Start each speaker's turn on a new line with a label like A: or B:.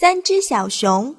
A: 三只小熊。